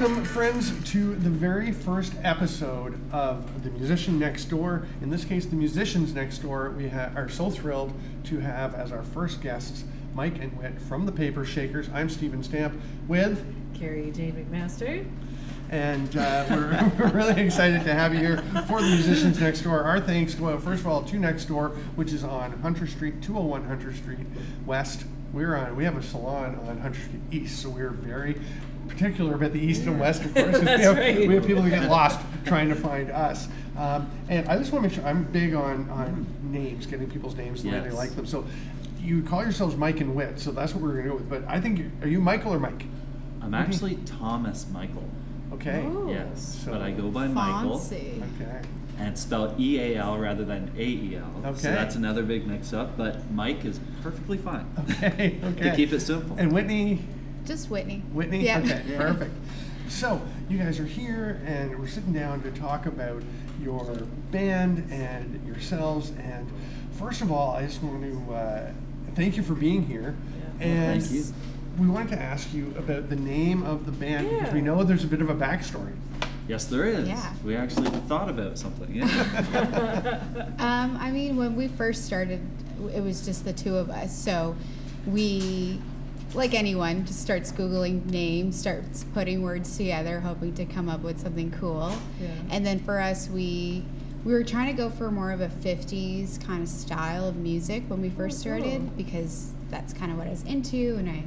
Welcome, friends, to the very first episode of The Musician Next Door. In this case, The Musicians Next Door. We ha- are so thrilled to have as our first guests Mike and Whit from the Paper Shakers. I'm Stephen Stamp with, Kerry Jayne McMaster. and uh, we're, we're really excited to have you here for The Musicians Next Door. Our thanks go out, first of all, to Next Door, which is on Hunter Street, 201 Hunter Street West. We're on, we have a salon on Hunter Street East, so we're very particular about the east and west, of course. 'cause we, That's have, right. we have people who get lost trying to find us. Um, and I just want to make sure I'm big on, on names, getting people's names the way they like them. So you call yourselves Mike and Whit, so that's what we're going to go with. But I think, are you Michael or Mike? I'm actually Thomas Michael. Okay. Oh. Yes, So- but I go by Michael, Fancy. Okay. and it's spelled E A L rather than A E L. Okay. So that's another big mix-up. But Mike is perfectly fine. Okay. Okay. To keep it simple. And Whitney, Just Whitney. Whitney? Yeah. Okay, Yeah. perfect. So, you guys are here and we're sitting down to talk about your band and yourselves. And first of all, I just want to uh, thank you for being here. Yeah. And Thank you. we wanted to ask you about the name of the band because we know there's a bit of a backstory. Yes, there is. Yeah. We actually thought about something. Yeah. Um, I mean, when we first started, it was just the two of us. So we, like anyone, just starts Googling names, starts putting words together, hoping to come up with something cool. Yeah. And then for us, we we were trying to go for more of a 50s kind of style of music when we first Oh, cool. started because that's kind of what I was into and I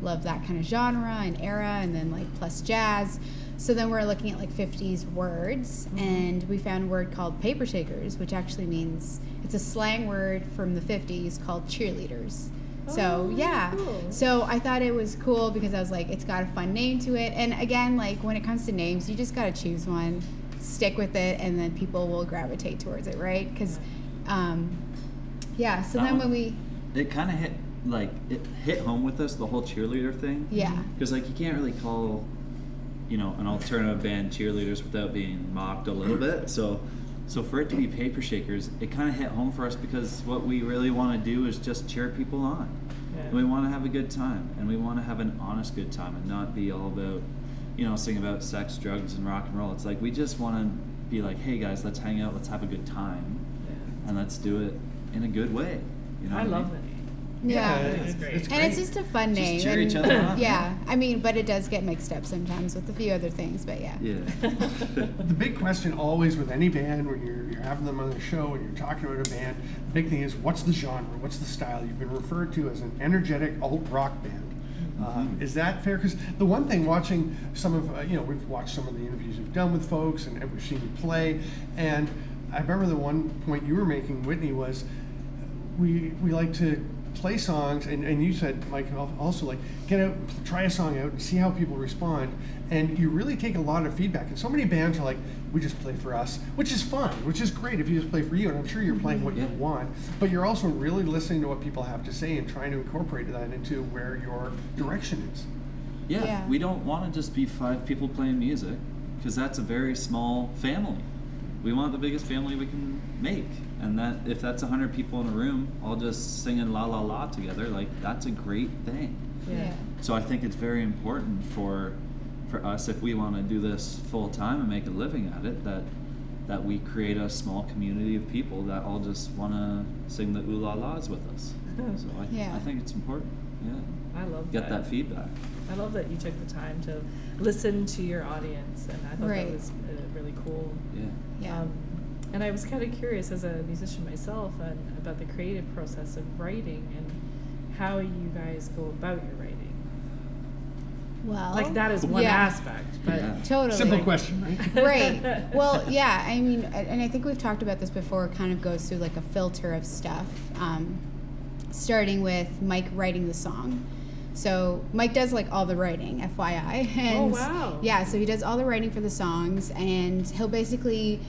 love that kind of genre and era and then like plus jazz. So then we're looking at like 50s words Mm-hmm. and we found a word called paper shakers, which actually means it's a slang word from the 50s called cheerleaders. So Oh, yeah. cool. So I thought it was cool because I was like, it's got a fun name to it. And again, like when it comes to names, you just gotta choose one, stick with it, and then people will gravitate towards it, right? Because, um, yeah. So That then one- when we, it kind of hit like it hit home with us the whole cheerleader thing. yeah, Because like you can't really call, you know, an alternative band cheerleaders without being mocked a little bit. So, so for it to be Paper Shakers, it kind of hit home for us because what we really want to do is just cheer people on. Yeah. And we want to have a good time, and we want to have an honest good time, and not be all about, you know, sing about sex, drugs, and rock and roll. It's like we just want to be like, hey guys, let's hang out, let's have a good time, Yeah. and let's do it in a good way. You know, I love mean? it. Yeah. it's great. And it's just a fun Just name. cheer and- each other on. Yeah, I mean, but it does get mixed up sometimes with a few other things, but yeah. Yeah. The big question always with any band when you're, you're having them on the show and you're talking about a band, the big thing is what's the genre, what's the style? You've been referred to as an energetic alt rock band. Um, is that fair? Because the one thing, watching some of, uh, you know, we've watched some of the interviews you've done with folks and, and we've seen you play, and I remember the one point you were making, Whitney, was we we like to play songs and, and you said mike also like get out try a song out and see how people respond. And you really take a lot of feedback. And so many bands are like we just play for us which is fun which is great if you just play for you and i'm sure you're playing what you want. But you're also really listening to what people have to say and trying to incorporate that into where your direction is. Yeah, Yeah. we don't want to just be five people playing music because that's a very small family. We want the biggest family we can make, and that if that's hundred people in a room all just singing la la la together, like that's a great thing. Yeah. So I think it's very important for for us if we want to do this full time and make a living at it that that we create a small community of people that all just want to sing the ooh la la's with us. So I, Yeah. I think it's important. Yeah, I love that get that feedback. I love that you took the time to listen to your audience, and I thought Right. that was uh, really cool. Yeah. Yeah. Um, and I was kind of curious as a musician myself and about the creative process of writing and how you guys go about your writing. well, Like that is one yeah. aspect, but Yeah. Totally. simple question right right. Well, yeah. I mean, and I think we've talked about this before. It kind of goes through like a filter of stuff, um, starting with Mike writing the song. So Mike does like all the writing, FYI. And wow. Yeah, so he does all the writing for the songs, and he'll basically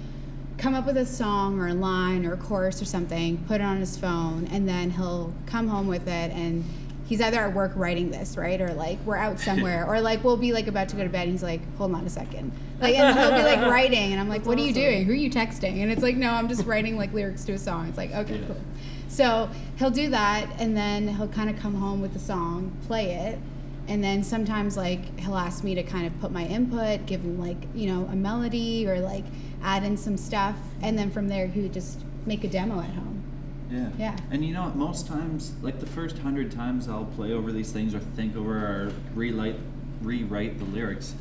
come up with a song or a line or a chorus or something, put it on his phone, and then he'll come home with it and he's either at work writing this, right? Or like we're out somewhere, or like we'll be like about to go to bed and he's like, hold on a second. Like and he'll be like writing and I'm like, That's What are you doing? Who are you texting? And it's like, No, I'm just writing like lyrics to a song. It's like, okay, Yeah. cool. So he'll do that and then he'll kind of come home with the song, play it, And then sometimes like he'll ask me to kind of put my input, give him like, you know, a melody or like add in some stuff. And then from there he would just make a demo at home. Yeah. Yeah. And you know what? Most times, like the first hundred times I'll play over these things or think over or rewrite, rewrite the lyrics,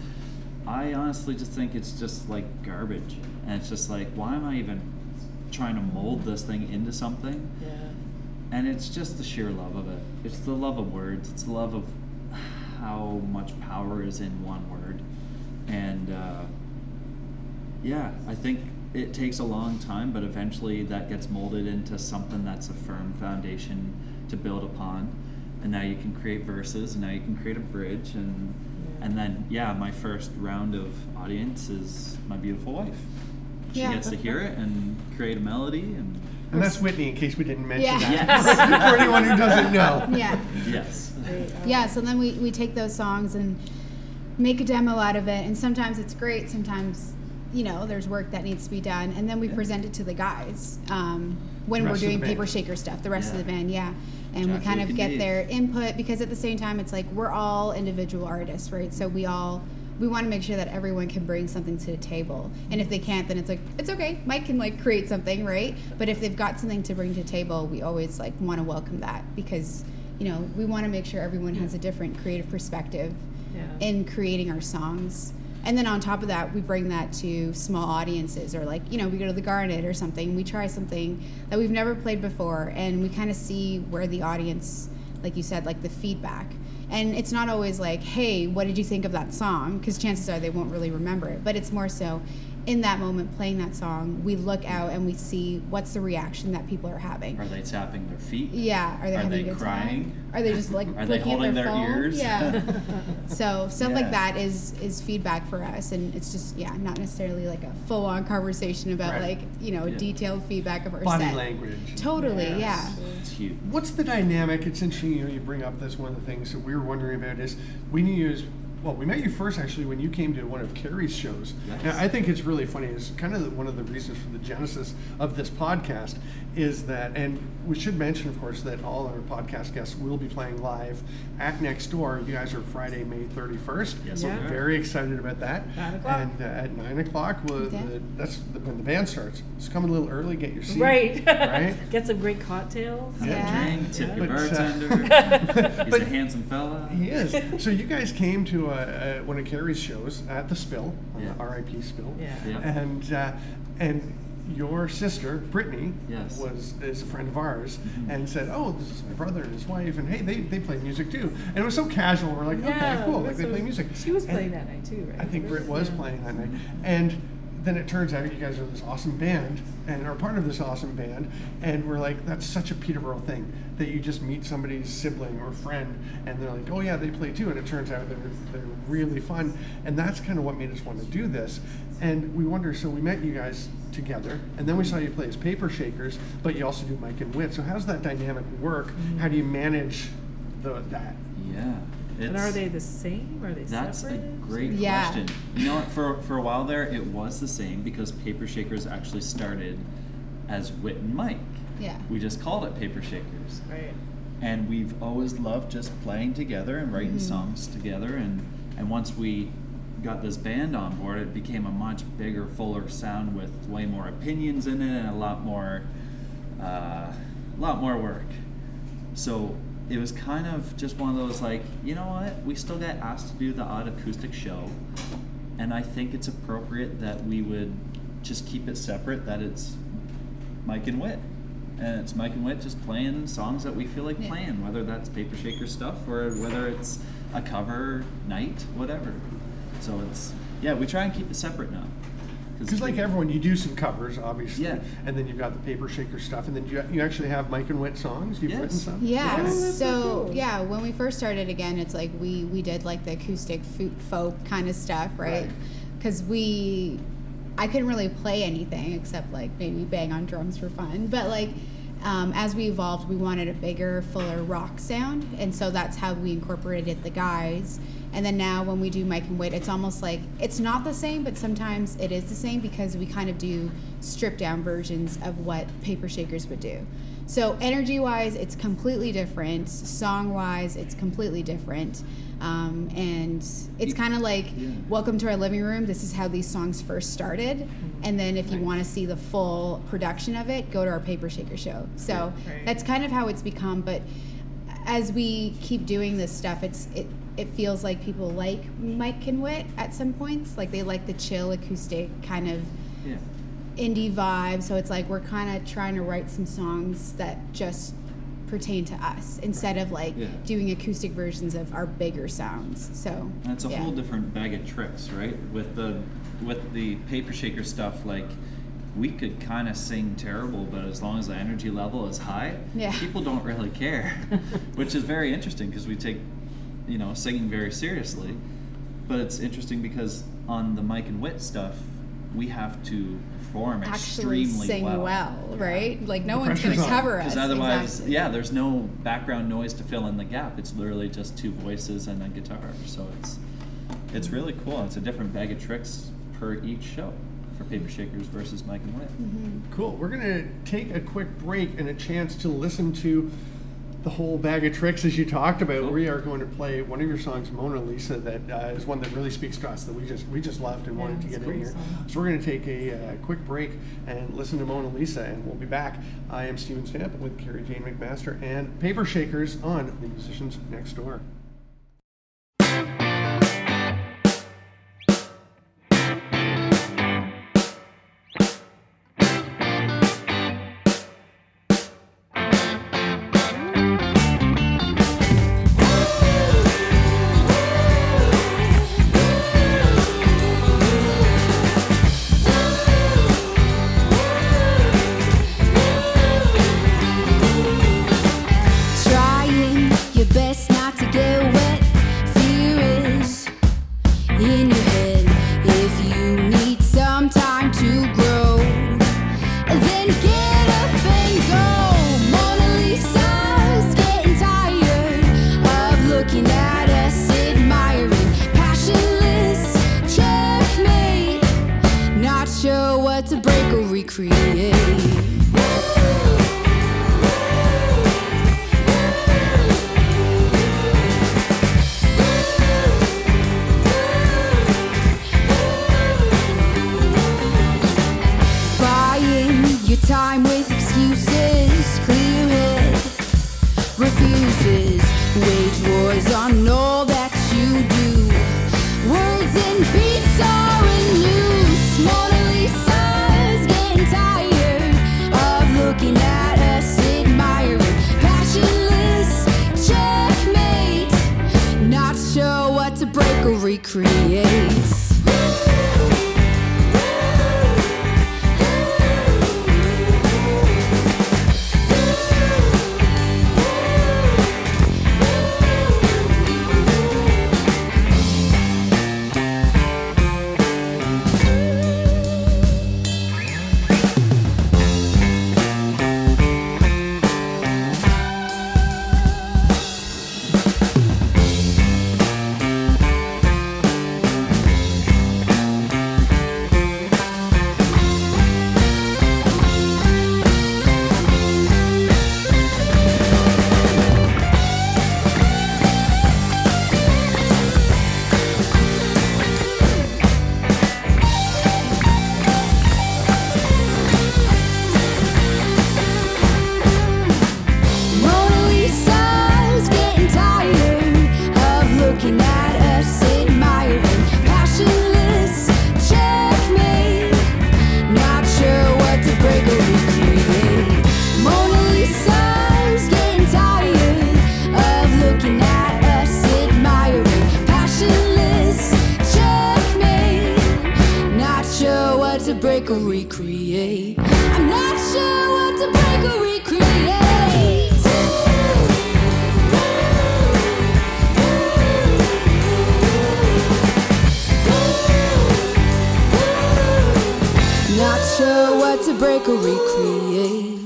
I honestly just think it's just like garbage. And it's just like, why am I even trying to mold this thing into something? Yeah. And it's just the sheer love of it. It's the love of words. It's the love of how much power is in one word. And uh, yeah, I think it takes a long time, but eventually that gets molded into something that's a firm foundation to build upon. And now you can create verses, and now you can create a bridge, and Yeah. and then yeah, my first round of audience is my beautiful wife. She Yeah. gets to hear it and create a melody, and And that's Whitney, in case we didn't mention Yeah. that. Yes. For anyone who doesn't know. Yeah. yes, Great. Yeah, so then we, we take those songs and make a demo out of it. And sometimes it's great, sometimes, you know, there's work that needs to be done. And then we Yeah. present it to the guys um, when The we're doing paper shaker stuff, the rest of the band, yeah. And we kind of get their input because at the same time, it's like we're all individual artists, right? So we all. We want to make sure that everyone can bring something to the table, and if they can't, then it's like it's okay. Mike can like create something, right? But if they've got something to bring to the table, we always like want to welcome that because you know we want to make sure everyone has a different creative perspective Yeah. in creating our songs. And then on top of that, we bring that to small audiences, or like, you know, we go to the Garnet or something. We try something that we've never played before, and we kind of see where the audience, like you said, like the feedback. And it's not always like, hey, what did you think of that song? Because chances are they won't really remember it. But it's more so in that moment playing that song, we look out and we see what's the reaction that people are having. are they tapping their feet? Yeah, are they Are they crying? time? Are they just like Are they looking holding at their, their ears? Yeah. so stuff Yeah. like that is is feedback for us, and it's just yeah, not necessarily like a full on conversation about Right. like you know Yeah. detailed feedback of our Body set. language. Totally, Yeah. yeah. It's huge. What's the dynamic? It's interesting, you know, you bring up this one of the things that we were wondering about is we knew you as well, we met you first actually when you came to one of Kerry's shows. Yes. And I think it's really funny. It's kind of one of the reasons for the genesis of this podcast is that, and we should mention, of course, that all our podcast guests will be playing live at Next Door. You guys are Friday, May 31st. Yes, so we we're very excited about that. Nine o'clock. And uh, at 9 o'clock, we'll, Yeah. the, that's the, when the band starts. It's coming a little early, get your seat. Right. Right? Get some great cocktails. Have Yeah. a drink, tip your But, uh, bartender. He's but- a handsome fella. He is. So you guys came to uh, uh, one of Kerry's shows at the Spill, uh, Yeah. R.I.P. Spill. Yeah. Yeah. And uh, and your sister Brittany Yes. was is a friend of ours Mhm. and said, "Oh, this is my brother and his wife, and hey, they, they play music too." And it was so casual. We're like, Yeah, "Okay, cool. Like they so- play music." She was And playing that night too, right? I think Britt was Yeah. playing that night, and then it turns out you guys are this awesome band and are part of this awesome band, and we're like, that's such a Peterborough thing that you just meet somebody's sibling or friend, and they're like, oh yeah, they play too, and it turns out they're they're really fun, and that's kind of what made us want to do this, and we wonder. So we met you guys together, and then we saw you play as Paper Shakers, but you also do Mike and Whit. So how's that dynamic work? Mm-hmm. How do you manage the that? Yeah. And it's- are they the same? Or are they That's separate? a great Yeah. question. You know what? For for a while there, it was the same because Paper Shakers actually started as Whit and Mike. Yeah. We just called it Paper Shakers, Right. and we've always loved just playing together and writing Mhm. songs together. And and once we got this band on board, it became a much bigger, fuller sound with way more opinions in it and a lot more, uh, lot more work. So it was kind of just one of those like, you know what? We still get asked to do the odd acoustic show, and I think it's appropriate that we would just keep it separate. That it's Mike and Whit, and it's Mike and Whit just playing songs that we feel like Yeah. playing, whether that's Paper Shaker stuff or whether it's a cover night, whatever. So it's yeah, we try and keep it separate now. Because like everyone, you do some covers, obviously, Yeah. and then you've got the Paper Shaker stuff, and then you, you actually have Mike and Whit songs. You've Yes. written some. Yeah. Oh, so so cool. yeah, when we first started again, it's like we we did like the acoustic folk kind of stuff, right? Right. Because we, I couldn't really play anything except like maybe bang on drums for fun. But like, um, as we evolved, we wanted a bigger, fuller rock sound, and so that's how we incorporated the guys. And then now when we do Mike and Whit, it's almost like it's not the same, but sometimes it is the same because we kind of do stripped down versions of what Paper Shakers would do. So energy wise, it's completely different. Song wise, it's completely different. Um, and it's kind of like Yeah. welcome to our living room. This is how these songs first started. And then if you want to see the full production of it, go to our Paper Shaker show. So Right. that's kind of how it's become. But as we keep doing this stuff, it's it it feels like people like Mike and Whit at some points. Like they like the chill acoustic kind of Yeah. Indie vibe. So it's like we're kind of trying to write some songs that just pertain to us instead of like Yeah. doing acoustic versions of our bigger sounds. So it's a yeah. whole different bag of tricks, right? With the with the paper shaker stuff, like we could kind of sing terrible, but as long as the energy level is high, Yeah. people don't really care, which is very interesting because we take, you know, singing very seriously. But it's interesting because on the Mike and Whit stuff, we have to perform actually extremely sing well. well, right? Like no The one's gonna pressure's on. cover us. Because otherwise, Exactly. yeah, there's no background noise to fill in the gap. It's literally just two voices and a guitar. So it's it's really cool. It's a different bag of tricks per each show for Paper Shakers versus Mike and Whit. Mm-hmm. Cool. We're going to take a quick break and a chance to listen to the whole bag of tricks as you talked about. Cool. We are going to play one of your songs, Mona Lisa, that uh, is one that really speaks to us that we just we just loved and Yeah, wanted to get in here. song. So we're going to take a uh, quick break and listen to Mona Lisa, and we'll be back. I am Stephen Stamp with Kerry Jayne McMaster and Paper Shakers on the Musicians Next Door. Refuses. Wage wars on all that sure what to break or recreate.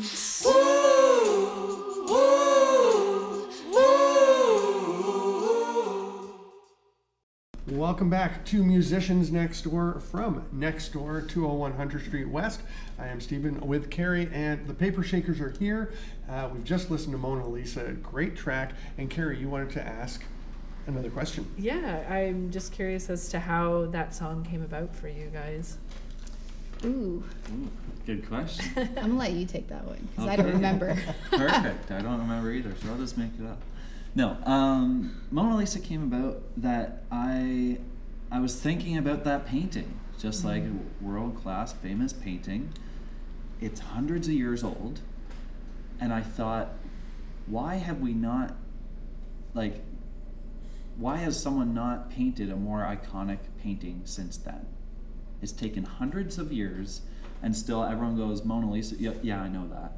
Welcome back to Musicians Next Door from Next Door, 201 Hunter Street West. I am Stephen with Kerry, and the Paper Shakers are here. Uh, we've just listened to Mona Lisa, great track. And Kerry, you wanted to ask another question. Yeah, I'm just curious as to how that song came about for you guys. Ooh, Good question. I'm gonna let you take that one because I don't remember. Perfect. I don't remember either, so I'll just make it up. No, um, Mona Lisa came about that I I was thinking about that painting, just like world class famous painting. It's hundreds of years old, and I thought, why have we not like why has someone not painted a more iconic painting since then? It's taken hundreds of years, and still everyone goes Mona Lisa. Yeah, yeah I know that.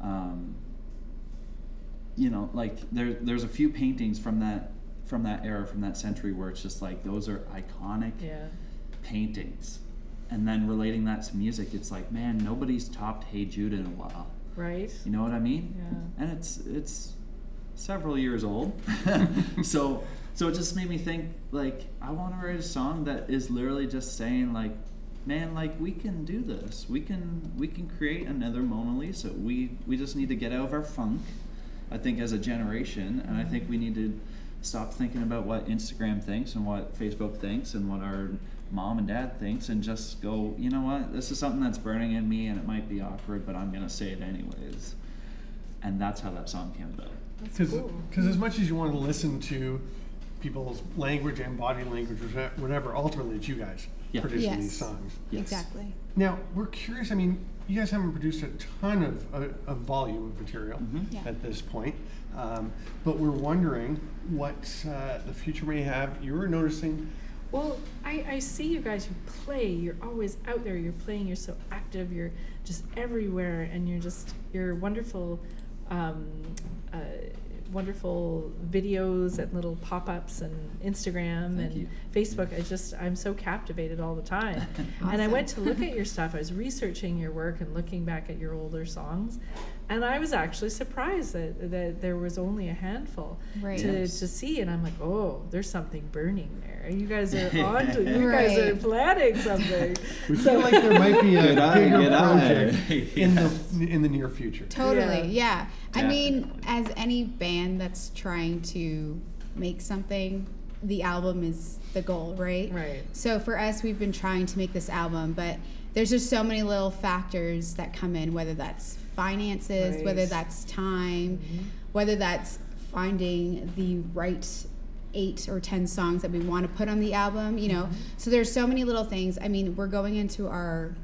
Um, you know, like there, there's a few paintings from that from that era, from that century, where it's just like those are iconic Yeah. paintings, and then relating that to music, it's like, man, nobody's topped "Hey Jude" in a while. Right? You know what I mean? Yeah. And it's it's several years old. so so it just made me think like I want to write a song that is literally just saying like man like we can do this. We can we can create another Mona Lisa. We we just need to get out of our funk. I think as a generation and I think we need to stop thinking about what Instagram thinks and what Facebook thinks and what our mom and dad thinks and just go, you know what? This is something that's burning in me and it might be awkward, but I'm going to say it anyways. And that's how that song came about. That's Because cool. as much as you want to listen to people's language and body language, or whatever, ultimately it's you guys Yeah. producing Yes. these songs. Yes. Exactly. Now we're curious. I mean, you guys haven't produced a ton of, uh, of volume of material Mhm. Yeah. at this point, um, but we're wondering what uh, the future may have. You were noticing. Well, I, I see you guys, you play, you're always out there, you're playing, you're so active, you're just everywhere, and you're just, you're wonderful, um, uh, wonderful videos and little pop ups and Instagram Thank and you. Facebook. I just, I'm so captivated all the time. And I went to look at your stuff, I was researching your work and looking back at your older songs. And I was actually surprised that, that there was only a handful Right. to, Yes. to see, and I'm like, oh, there's something burning there. You guys are on to, you guys are planning something. We feel like there might be a Good bigger good eye. project in the in the near future. Totally, yeah. I mean, as any band that's trying to make something, the album is the goal, right? Right. So for us, we've been trying to make this album, but there's just so many little factors that come in, whether that's finances, whether that's time, mm-hmm. whether that's finding the right eight or ten songs that we want to put on the album, you know. Mm-hmm. So there's so many little things. I mean, we're going into our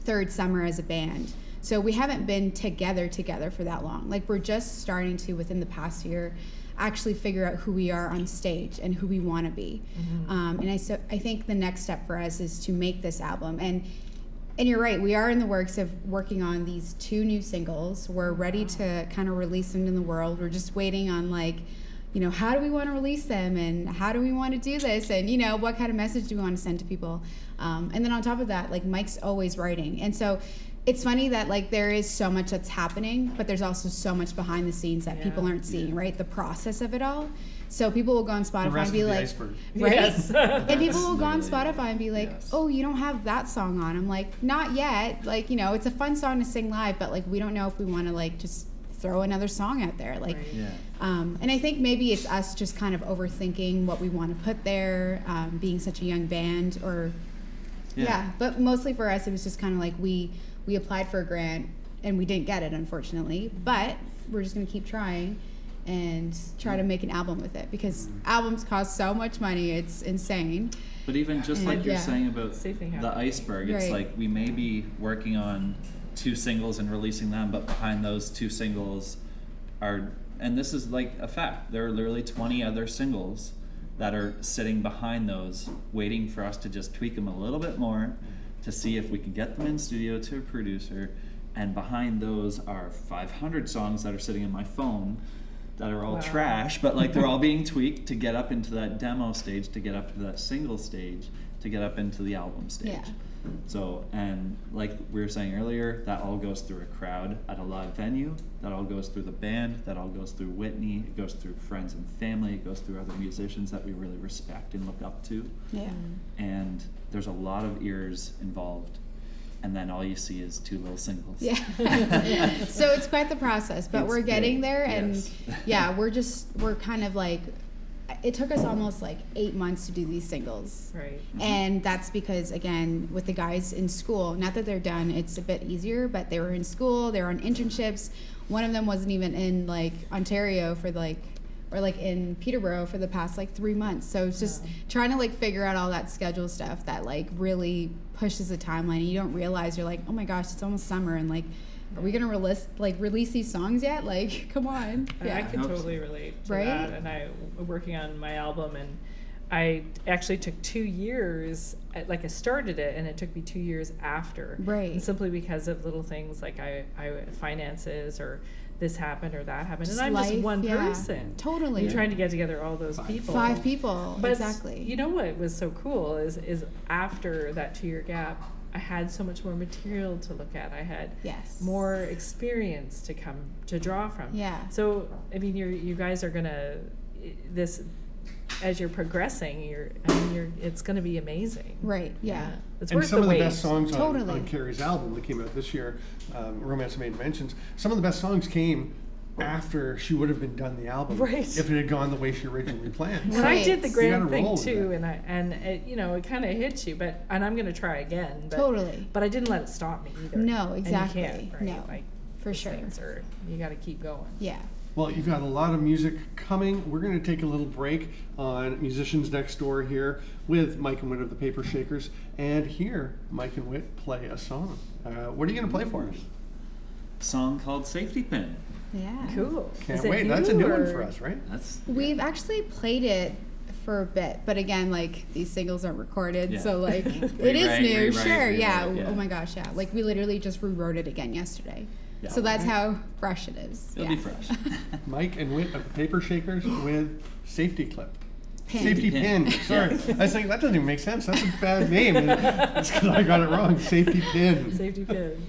third summer as a band. So we haven't been together together for that long. Like we're just starting to within the past year actually figure out who we are on stage and who we want to be. Mm-hmm. Um, and I so I think the next step for us is to make this album and and you're right, we are in the works of working on these two new singles. We're ready to kind of release them in the world. We're just waiting on like you know, how do we want to release them and how do we want to do this and, you know, what kind of message do we want to send to people? Um, and then on top of that, like Mike's always writing. And so it's funny that like there is so much that's happening, but there's also so much behind the scenes that people aren't seeing, right? The process of it all. So people will go on The Spotify rest and be of the like, iceberg. right? Yes. and people will go on Spotify and be like, yes. "Oh, you don't have that song on." I'm like, "Not yet." Like, you know, it's a fun song to sing live, but like we don't know if we want to like just throw another song out there. Like, Right. Yeah. um, and I think maybe it's us just kind of overthinking what we want to put there, um, being such a young band, or yeah. But mostly for us, it was just kind of like we we applied for a grant and we didn't get it, unfortunately. But we're just gonna keep trying and try to make an album with it because mm. albums cost so much money; it's insane. But even just And- like you're yeah. saying about the iceberg, it's Right. like we may be working on two singles and releasing them, but behind those two singles are, and this is like a fact, there are literally 20 other singles that are sitting behind those, waiting for us to just tweak them a little bit more to see if we can get them in studio to a producer. And behind those are 500 songs that are sitting in my phone that are all Wow. trash, but like they're all being tweaked to get up into that demo stage, to get up to that single stage, to get up into the album stage. Yeah. So, and like we were saying earlier, that all goes through a crowd at a live venue. That all goes through the band. That all goes through Whitney. It goes through friends and family. It goes through other musicians that we really respect and look up to. Yeah. Mm-hmm. And there's a lot of ears involved. And then all you see is two little singles. Yeah. so it's quite the process, but It's we're getting big, there and yes. yeah, we're just we're kind of like it took us almost like 8 months to do these singles. Right. Mm-hmm. And that's because again, with the guys in school, not that they're done, it's a bit easier, but they were in school, they were on internships. One of them wasn't even in like Ontario for like or like in Peterborough for the past like 3 months. So it's just Wow. trying to like figure out all that schedule stuff that like really pushes the timeline and you don't realize you're like, "Oh my gosh, it's almost summer and like are we going to release like release these songs yet? Like, come on." Yeah. I can totally relate to Right? that. And I working on my album, and I actually took two years. Like I started it, and it took me two years after. Right. And simply because of little things like I, I finances or this happened or that happened, Just and I'm just one yeah. person. Totally. You're trying to get together all those people. Five people. But exactly. You know what was so cool is is after that two year gap, I had so much more material to look at. I had Yes. more experience to come to draw from. Yeah. So I mean, you're you guys are gonna this as you're progressing. You're I mean, you're it's gonna be amazing. Right. Yeah. It's and worth some the of the wait. best songs on, on Kerry's album that came out this year, um, Romance Made Mentions, some of the best songs came after she would have been done the album Right. if it had gone the way she originally planned. When I did the Right. Grand thing too, and I and it, you know it kind of hits you, but and I'm gonna try again. But, Totally. But I didn't let it stop me either. No, And you exactly. can't, right? No, Like, for sure. things are- you got to keep going. Yeah. Well, you've got a lot of music coming. We're going to take a little break on Musicians Next Door here with Mike and Whit of the Paper Shakers and hear Mike and Whit play a song. Uh, what are you going to play for us? Song called Safety Pin. Yeah. Cool. Can't Is wait. That's a new one for us, right? That's We've actually played it for a bit, but again, like these singles aren't recorded, Yeah. so like it is Rewrite, new. rewrite, sure, yeah. rewrite, yeah. Oh my gosh, yeah. Like we literally just rewrote it again yesterday. Yeah. So that's how fresh it is. It'll yeah. be fresh. Mike and Whit of the Paper Shakers with Safety Clip. Pin. Safety Pin. pin. Sorry, I was thinking that doesn't even make sense. That's a bad name. And It's because I got it wrong. Safety pin. Safety pin.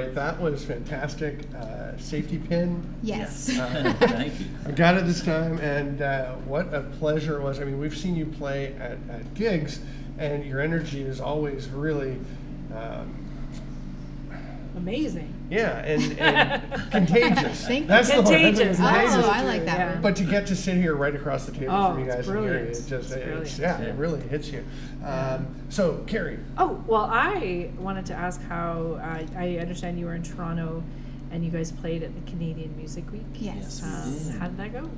Right, that was fantastic. Uh, safety pin. Yes. Uh, Thank you. I got it this time, and uh, what a pleasure it was. I mean, we've seen you play at, at gigs, and your energy is always really, um, Amazing. Yeah, and, and contagious. Thank you. That's the word. Contagious. Oh, I like that Yeah. word. But to get to sit here right across the table Oh, from you it's guys and hear brilliant. it, it just, It's it's, brilliant. yeah, Yeah. it really hits you. Um, so, Kerry, Oh, well, I wanted to ask how uh, I understand you were in Toronto and you guys played at the Canadian Music Week. Yes. Um, how did that go?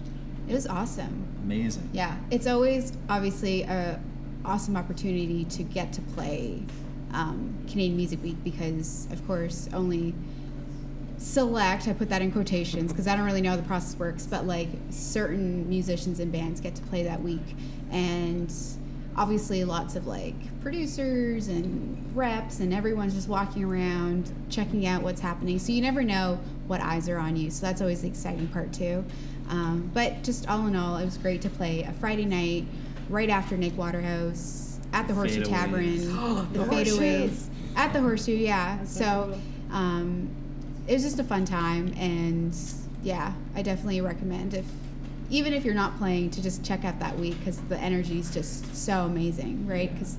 It was awesome. Amazing. Yeah, it's always obviously a awesome opportunity to get to play um, Canadian Music Week because, of course, only select I put that in quotations because I don't really know how the process works, but like certain musicians and bands get to play that week, and obviously lots of like producers and reps and everyone's just walking around checking out what's happening. So you never know what eyes are on you. So that's always the exciting part too. Um, but just all in all, it was great to play a Friday night right after Nick Waterhouse at the Horseshoe Fadeaways. Tavern. The the Horseshoe. fadeaways at the Horseshoe, yeah. That's so So um, it was just a fun time, and yeah, I definitely recommend if even if you're not playing to just check out that week because the energy is just so amazing, right? Because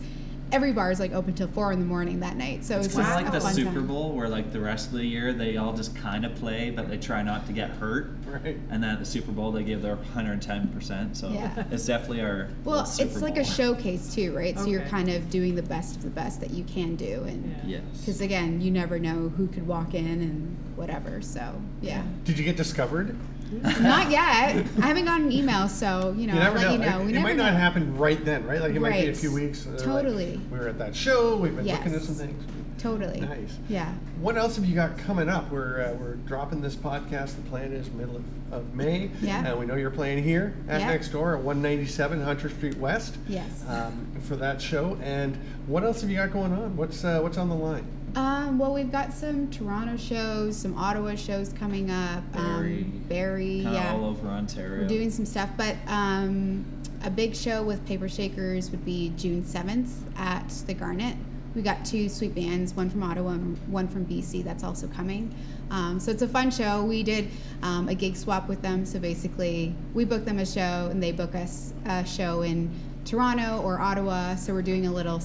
every bar is like open till four in the morning that night, so it's, It's just kind of like a the fun Super time. Bowl, where like the rest of the year they all just kind of play, but they try not to get hurt. right? And then at the Super Bowl they give their 110 percent. So Yeah. it's definitely our. Well, little Super it's like a showcase too, right? So you're kind of doing the best of the best that you can do, and Yeah. Yes. because again, you never know who could walk in and whatever. So yeah, Did you get discovered? not yet. I haven't gotten an email, so you know, you I'll never let know. you know. It, We it never might know. not happen right then, right? Like it might be a Right. few weeks. and they're like, Totally. we were at that show. We've been looking at Yes. some things. Totally. Nice. Yeah. What else have you got coming up? We're uh, we're dropping this podcast. The plan is middle of, of May. Yeah. And we know you're playing here at Yeah. next door at 197 Hunter Street West. Yes. Um, for that show. And what else have you got going on? What's uh, what's on the line? Um, well, we've got some Toronto shows, some Ottawa shows coming up. Barrie. Um, Barrie, Kind yeah. all over Ontario. We're doing some stuff, but um, a big show with Paper Shakers would be June 7th at the Garnet. We got two sweet bands, one from Ottawa and one from BC, that's also coming. Um, so it's a fun show. We did um, a gig swap with them. So basically, we book them a show and they book us a show in Toronto or Ottawa. So we're doing a little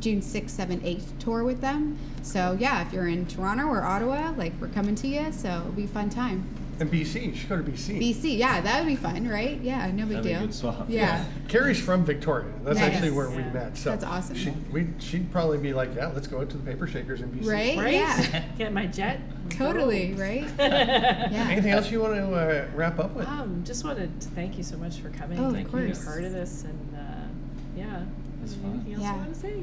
June 6th, 7th, 8th tour with them. So yeah, if you're in Toronto or Ottawa, like we're coming to you. So it'll be a fun time. And BC. You should go to BC. BC, yeah, that would be fun, right? Yeah, no big That'd be a deal. good swap. Yeah. Kerry's from Victoria. That's Nice. actually where we met. So That's awesome. She, we, she'd probably be like, yeah, let's go out to the Paper Shakers in BC. Right? Right? Yeah. Get my jet. Totally, go. right? yeah. Yeah. Anything else you want to uh, wrap up with? Um, just wanted to thank you so much for coming. Oh, of thank you being part of this, and uh, yeah. That's Anything fun. else Yeah. you want to say?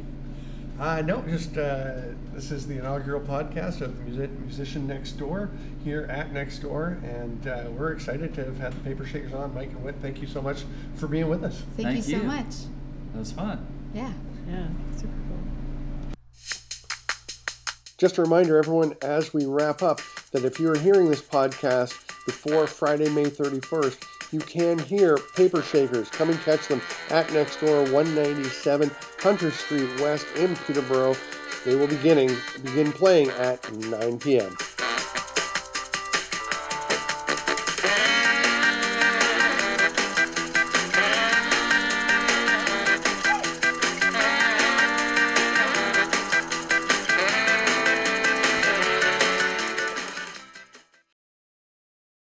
Uh, no, just uh, this is the inaugural podcast of the music, musician next door here at next door, and uh, we're excited to have had the Paper Shakers on. Mike and Whit, thank you so much for being with us. Thank, you Thank so much. That was fun. Yeah. Yeah, super cool. Just a reminder, everyone, as we wrap up, that if you're hearing this podcast before Friday, May 31st, you can hear Paper Shakers. Come and catch them at next door 197 Hunter Street West in Peterborough. They will beginning begin playing at 9 p.m.